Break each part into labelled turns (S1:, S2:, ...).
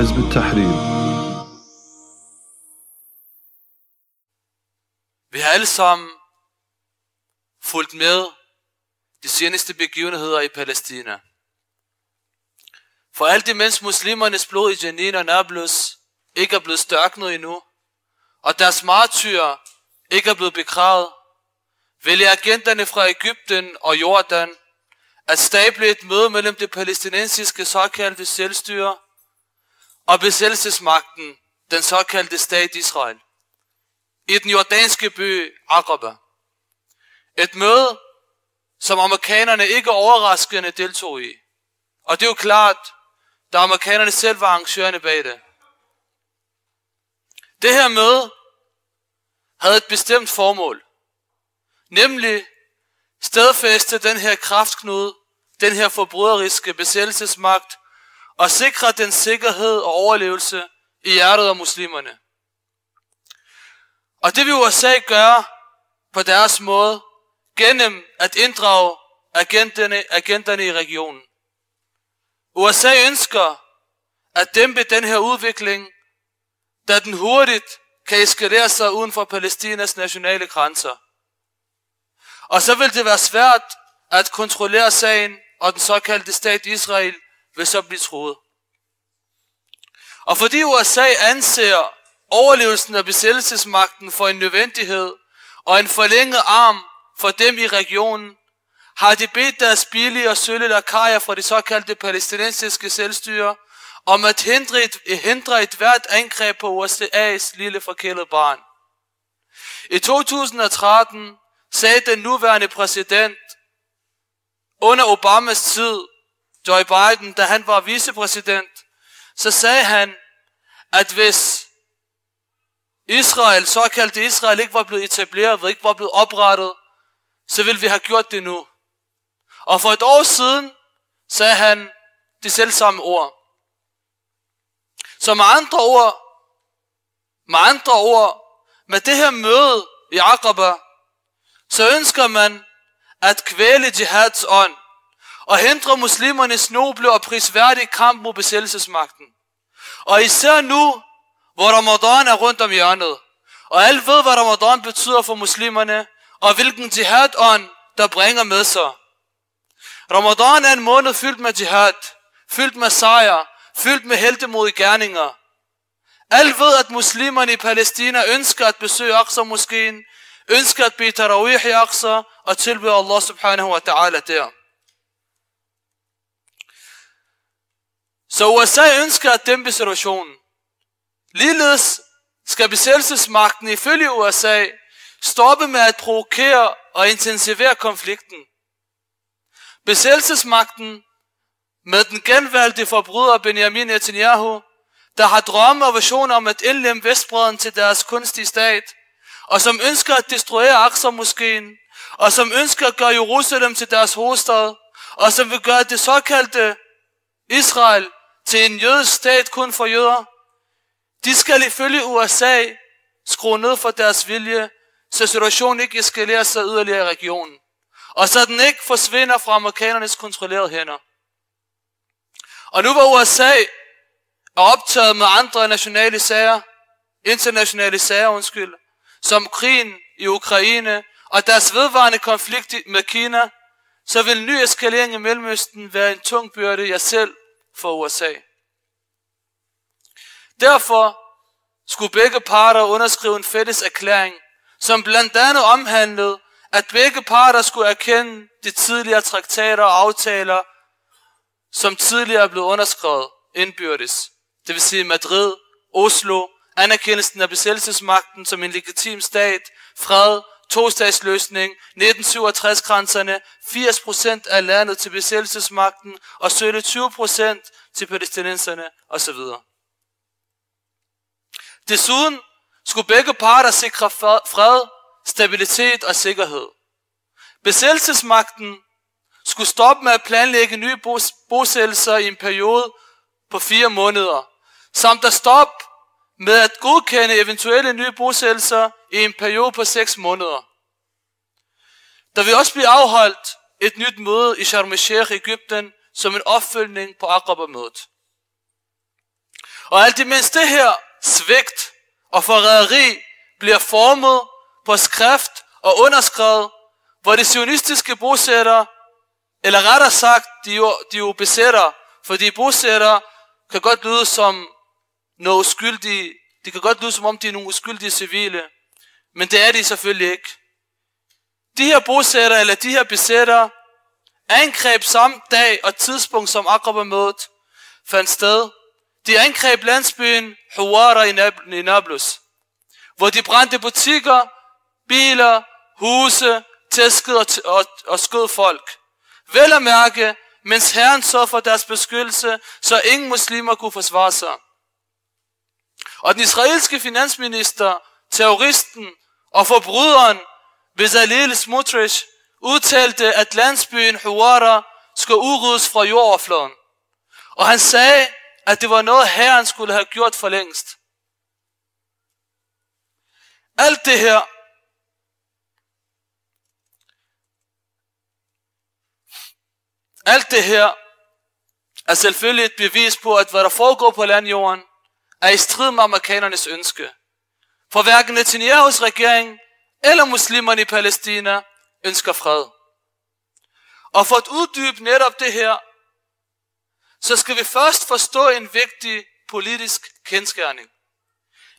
S1: حزب التحرير
S2: Vi har alle sammen fulgt med de seneste begivenheder i Palæstina. For alt imens muslimernes blod i Jenin og Nablus ikke er blevet størknet endnu, og deres martyrer ikke er blevet begravet, vælger agenterne fra Ægypten og Jordan at stable et møde mellem det palæstinensiske såkaldte selvstyre og besættelsesmagten, den såkaldte stat Israel, i den jordanske by Aqaba. Et møde, som amerikanerne ikke overraskende deltog i. Og det er jo klart, da amerikanerne selv var arrangørerne bag det. Det her møde havde et bestemt formål. Nemlig stedfæste den her kraftknude, den her forbryderiske besættelsesmagt, og sikre den sikkerhed og overlevelse i hjertet af muslimerne. Og det vil USA gøre på deres måde, gennem at inddrage agenterne, agenterne i regionen. USA ønsker at dæmpe den her udvikling, da den hurtigt kan eskalere sig uden for Palæstinas nationale grænser. Og så vil det være svært at kontrollere sagen, og den såkaldte stat Israel vil så blive troet. Og fordi USA anser overlevelsen af besættelsesmagten for en nødvendighed og en forlænget arm for dem i regionen, har de bedt deres billige og sølle lakajer fra det såkaldte palæstinensiske selvstyre om at hindre et, hindre et hvert angreb på USA's lille forkælede barn. I 2013 sagde den nuværende præsident under Obamas tid, Joe Biden, da han var vicepræsident, så sagde han, at hvis Israel, såkaldte Israel, ikke var blevet etableret, ikke var blevet oprettet, så ville vi have gjort det nu. Og for et år siden sagde han de selv samme ord. Så med andre ord, med andre ord, med det her møde i Aqaba, så ønsker man at kvæle jihads ånd og hindre muslimernes noble og prisværdige kamp mod besættelsesmagten. Og især nu, hvor Ramadan er rundt om hjørnet, og alle ved, hvad Ramadan betyder for muslimerne, og hvilken jihad-ånd, der bringer med sig. Ramadan er en måned fyldt med jihad, fyldt med sejr, fyldt med heltemodige gerninger. Alle ved, at muslimerne i Palæstina ønsker at besøge Aqsa-moskeen, ønsker at bede tarawih i Aqsa og tilbyde Allah subhanahu wa ta'ala der. Så USA ønsker at dæmpe situationen. Ligeledes skal besættelsesmagten ifølge USA stoppe med at provokere og intensivere konflikten. Besættelsesmagten med den genvalgte forbryder Benjamin Netanyahu, der har drømme og visioner om at indlemme Vestbreden til deres kunstige stat, og som ønsker at destruere Aqsa-moskeen, og som ønsker at gøre Jerusalem til deres hovedstad, og som vil gøre det såkaldte Israel til en jødisk stat kun for jøder, de skal ifølge USA skrue ned for deres vilje, så situationen ikke eskalerer sig yderligere i regionen, og så den ikke forsvinder fra amerikanernes kontrollerede hænder. Og nu var USA optaget med andre nationale sager, internationale sager, undskyld, som krigen i Ukraine og deres vedvarende konflikt med Kina, så vil ny eskalering i Mellemøsten være en tung byrde jeg selv for USA. Derfor skulle begge parter underskrive en fælles erklæring, som blandt andet omhandlede, at begge parter skulle erkende de tidligere traktater og aftaler, som tidligere blev underskrevet indbyrdes. Det vil sige Madrid, Oslo, anerkendelsen af besættelsesmagten som en legitim stat, fred, tostatsløsning, 1967-grænserne, 80% af landet til besættelsesmagten og 20% til palæstinenserne osv. Desuden skulle begge parter sikre fred, stabilitet og sikkerhed. Besættelsesmagten skulle stoppe med at planlægge nye bosættelser i en periode på fire måneder, samt at stoppe med at godkende eventuelle nye bosættelser i en periode på 6 måneder. Der vil også blive afholdt et nyt møde i Sharm el-Sheikh, Ægypten, som en opfølgning på Aqaba-mødet. Og alt imens det her svigt og forræderi bliver formet på skrift og underskrevet, hvor de sionistiske bosættere, eller rettere sagt, de jo, de jo besætter, fordi bosættere kan godt lyde som noget uskyldige, det kan godt lyde som om de er nogle uskyldige civile, men det er de selvfølgelig ikke. De her bosættere, eller de her besættere, angreb samme dag og tidspunkt, som Aqaba-mødet fandt sted. De angreb landsbyen Huwara i Nablus, hvor de brændte butikker, biler, huse, tæskede og, og, og skød folk. Vel at mærke, mens Herren så for deres beskyttelse, så ingen muslimer kunne forsvare sig. Og den israelske finansminister, terroristen og forbryderen Bezalel Smotrich udtalte, at landsbyen Huwara skulle udryddes fra jordoverfladen. Og han sagde, at det var noget, herren skulle have gjort for længst. Alt det her Alt det her er selvfølgelig et bevis på, at hvad der foregår på landjorden, er i strid med amerikanernes ønske. For hverken Netanyahu's regering eller muslimerne i Palæstina ønsker fred. Og for at uddybe netop det her, så skal vi først forstå en vigtig politisk kendskærning.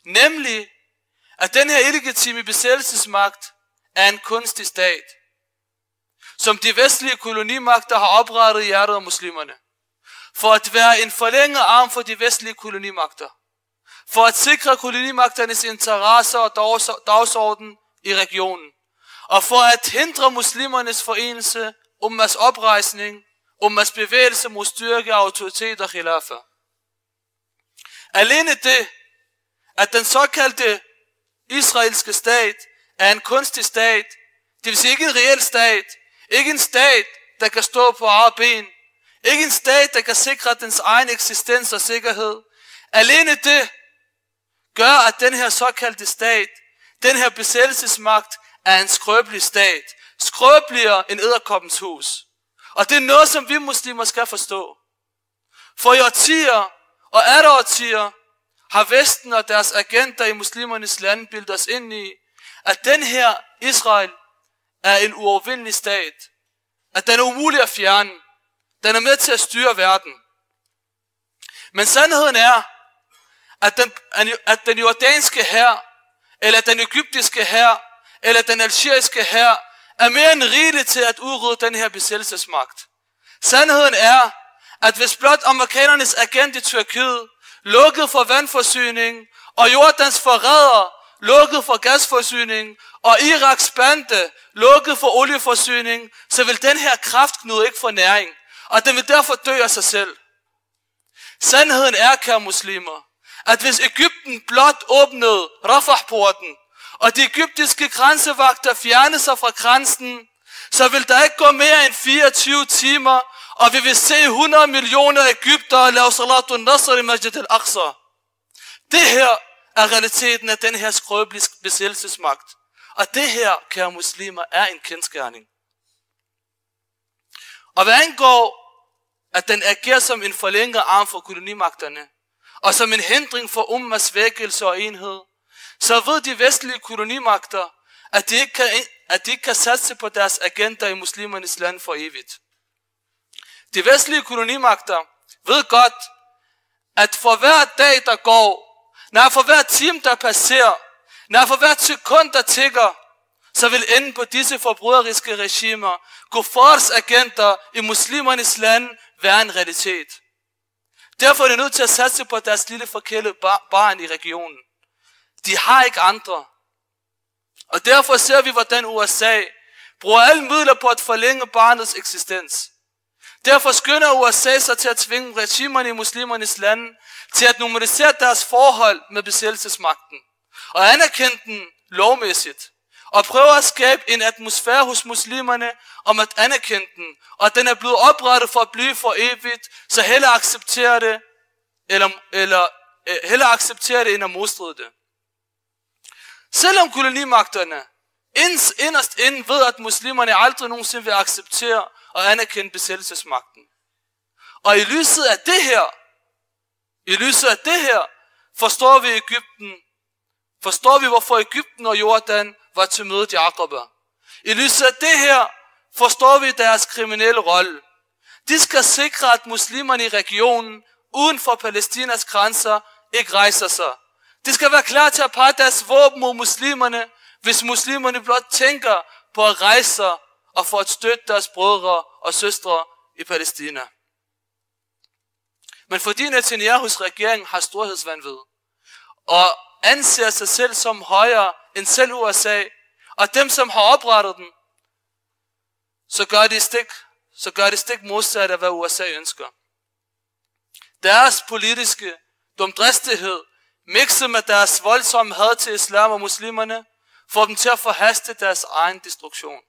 S2: Nemlig, at den her illegitime besættelsesmagt er en kunstig stat, som de vestlige kolonimagter har oprettet i hjertet af muslimerne, for at være en forlænget arm for de vestlige kolonimagter, for at sikre kolonimagternes interesser og dagsorden i regionen, og for at hindre muslimernes forenelse, ummas oprejsning, ummas bevægelse mod styrke, autoritet og khilafa. Alene det, at den såkaldte israelske stat er en kunstig stat, det vil sige ikke en reel stat, ikke en stat, der kan stå på eget ben, ikke en stat, der kan sikre dens egen eksistens og sikkerhed. Alene det gør, at den her såkaldte stat den her besættelsesmagt er en skrøbelig stat. Skrøbeligere end æderkoppens hus. Og det er noget, som vi muslimer skal forstå. For i årtier og er årtier har Vesten og deres agenter i muslimernes lande bildet os ind i, at den her Israel er en uovervindelig stat. At den er umulig at fjerne. Den er med til at styre verden. Men sandheden er, at den, at den jordanske her eller den egyptiske her, eller den algeriske her, er mere end rigeligt til at udrydde den her besættelsesmagt. Sandheden er, at hvis blot amerikanernes agent i Tyrkiet lukkede for vandforsyning, og Jordans forræder lukkede for gasforsyning, og Iraks bande lukkede for olieforsyning, så vil den her kraftknude ikke få næring, og den vil derfor dø af sig selv. Sandheden er, kære muslimer, at hvis Ægypten blot åbnede Rafah-porten, og de egyptiske grænsevagter fjernede sig fra grænsen, så vil der ikke gå mere end 24 timer, og vi vil se 100 millioner Ægypter lave salatu nasr i Masjid al-Aqsa. Det her er realiteten af den her skrøbelige besættelsesmagt. Og det her, kære muslimer, er en kendskærning. Og hvad angår, at den agerer som en forlænget arm for kolonimagterne, og som en hindring for ummas vækkelse og enhed, så ved de vestlige kolonimagter, at de, ikke kan, at de ikke kan satse på deres agenter i muslimernes land for evigt. De vestlige kolonimagter ved godt, at for hver dag, der går, når for hver time, der passerer, når for hver sekund, der tigger, så vil enden på disse forbryderiske regimer, kuffars agenter i muslimernes land, være en realitet. Derfor er de nødt til at satse på deres lille forkælede barn i regionen. De har ikke andre. Og derfor ser vi, hvordan USA bruger alle midler på at forlænge barnets eksistens. Derfor skynder USA sig til at tvinge regimerne i muslimernes lande til at normalisere deres forhold med besættelsesmagten og anerkende den lovmæssigt og prøver at skabe en atmosfære hos muslimerne om at anerkende den, og at den er blevet oprettet for at blive for evigt, så heller acceptere det, eller, eller øh, heller acceptere det, end at modstride det. Selvom kolonimagterne inderst inden ved, at muslimerne aldrig nogensinde vil acceptere og anerkende besættelsesmagten. Og i lyset af det her, I lyset af det her, forstår vi Ægypten, forstår vi, hvorfor Ægypten og Jordan var til mødet i I lyset af det her, forstår vi deres kriminelle rolle. De skal sikre, at muslimerne i regionen, uden for Palæstinas grænser, ikke rejser sig. De skal være klar til at pege deres våben mod muslimerne, hvis muslimerne blot tænker på at rejse sig og for at støtte deres brødre og søstre i Palæstina. Men fordi Netanyahu's regering har storhedsvandvid, og anser sig selv som højere end selv USA, og dem, som har oprettet den, så gør de stik, så gør de stik modsat af, hvad USA ønsker. Deres politiske dumdristighed, mixet med deres voldsomme had til islam og muslimerne, får dem til at forhaste deres egen destruktion.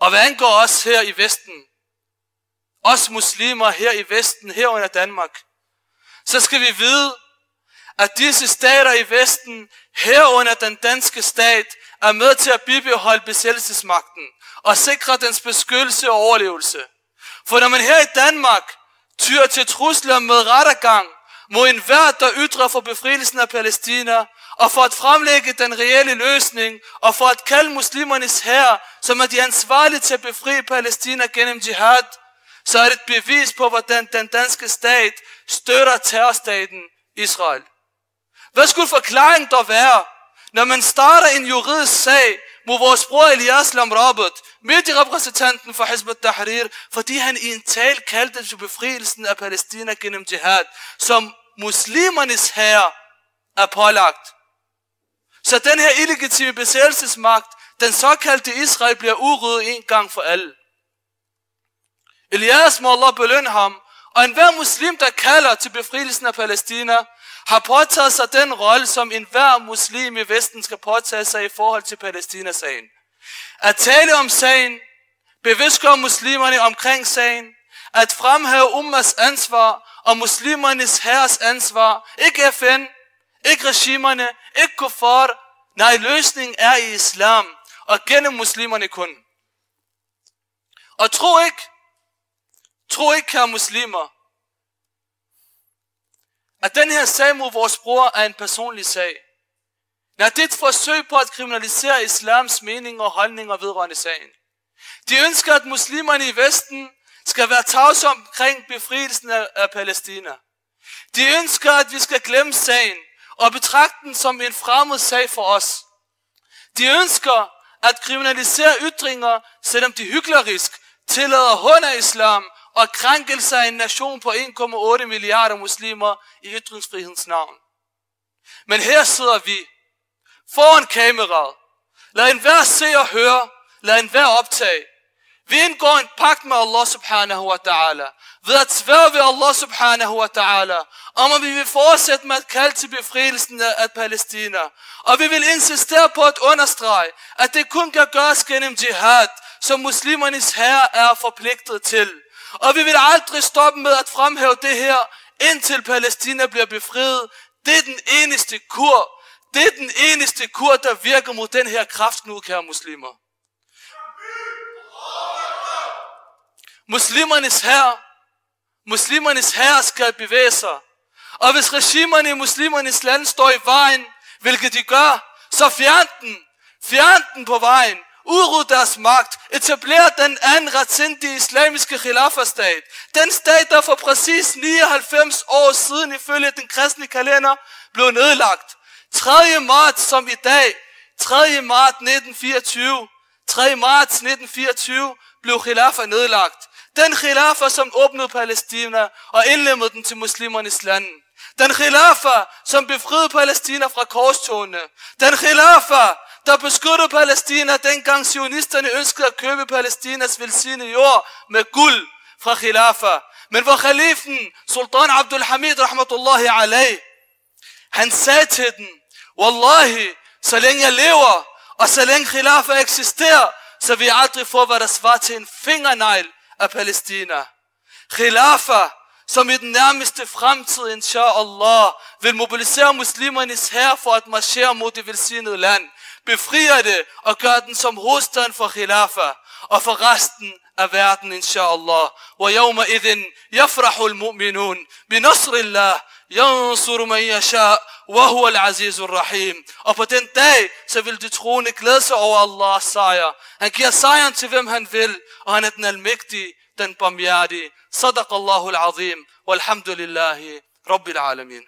S2: Og hvad angår os her i Vesten, os muslimer her i Vesten, her under Danmark, så skal vi vide, at disse stater i Vesten, herunder den danske stat, er med til at bibeholde besættelsesmagten og sikre dens beskyttelse og overlevelse. For når man her i Danmark tyr til trusler med rettergang mod enhver, der ytrer for befrielsen af Palæstina, og for at fremlægge den reelle løsning, og for at kalde muslimernes her, som er de ansvarlige til at befri Palæstina gennem jihad, så er det et bevis på, hvordan den danske stat støtter terrorstaten Israel. Hvad skulle forklaringen dog være, når man starter en juridisk sag mod vores bror Elias Lamrabet, repræsentanten for Hizb tahrir fordi han i en tal kaldte til befrielsen af Palæstina gennem jihad, som muslimernes herre er pålagt. Så den her illegitime besættelsesmagt, den såkaldte Israel, bliver uryddet en gang for alle. Elias må Allah belønne ham, og enhver muslim, der kalder til befrielsen af Palæstina, har påtaget sig den rolle, som enhver muslim i Vesten skal påtage sig i forhold til Palæstinasagen. At tale om sagen, bevidstgøre muslimerne omkring sagen, at fremhæve ummas ansvar og muslimernes herres ansvar, ikke FN, ikke regimerne, ikke kuffar, nej, løsningen er i islam og gennem muslimerne kun. Og tro ikke, tro ikke, kære muslimer, at den her sag mod vores bror er en personlig sag. Nej, det er et forsøg på at kriminalisere islams mening og holdninger vedrørende sagen. De ønsker, at muslimerne i Vesten skal være tavse omkring befrielsen af, af Palæstina. De ønsker, at vi skal glemme sagen og betragte den som en fremmed sag for os. De ønsker at kriminalisere ytringer, selvom de hyklerisk tillader hånd af islam og krænkelse af en nation på 1,8 milliarder muslimer i ytringsfrihedens navn. Men her sidder vi foran kameraet. Lad enhver se og høre. Lad enhver optage. Vi indgår en pagt med Allah subhanahu wa ta'ala. Ved at svære ved Allah subhanahu wa ta'ala. Om at vi vil fortsætte med at kalde til befrielsen af Palæstina. Og vi vil insistere på at understrege, at det kun kan gøres gennem jihad, som muslimernes herre er forpligtet til. Og vi vil aldrig stoppe med at fremhæve det her, indtil Palæstina bliver befriet. Det er den eneste kur. Det er den eneste kur, der virker mod den her kraft nu, kære muslimer. Muslimernes herre, muslimernes herre skal bevæge sig. Og hvis regimerne i muslimernes land står i vejen, hvilket de gør, så fjern den. Fjern den på vejen udrydde deres magt, etablere den anden retsindige islamiske khilafah-stat. Den stat, der for præcis 99 år siden ifølge den kristne kalender blev nedlagt. 3. marts som i dag, 3. marts 1924, 3. marts 1924 blev khilafah nedlagt. Den khilafah, som åbnede Palæstina og indlemmede den til muslimernes land. Den khilafah, som befriede Palæstina fra korstogene. Den khilafah, der beskyttede Palæstina, dengang sionisterne ønskede at købe Palæstinas velsignede jord med guld fra khilafa. Men hvor khalifen, Sultan Abdul Hamid, rahmatullahi alayh, han sagde til den, Wallahi, så længe jeg lever, og så længe khilafa eksisterer, så vil jeg aldrig få, hvad der svarer til en fingernegl af Palæstina. Khilafah, som i den nærmeste fremtid, inshallah, vil mobilisere muslimernes her for at marchere mod det velsignede land befrier det og gør den som hovedstaden for Khilafah og for resten af verden, inshallah. ويومئذ يفرح المؤمنون بنصر الله ينصر من يشاء وهو العزيز الرحيم. Og på den dag, så vil de troende glæde sig over Allahs sejr. Han giver sejren til hvem han vil, og han er den almægtige, den barmhjertige. صدق الله العظيم والحمد لله رب العالمين.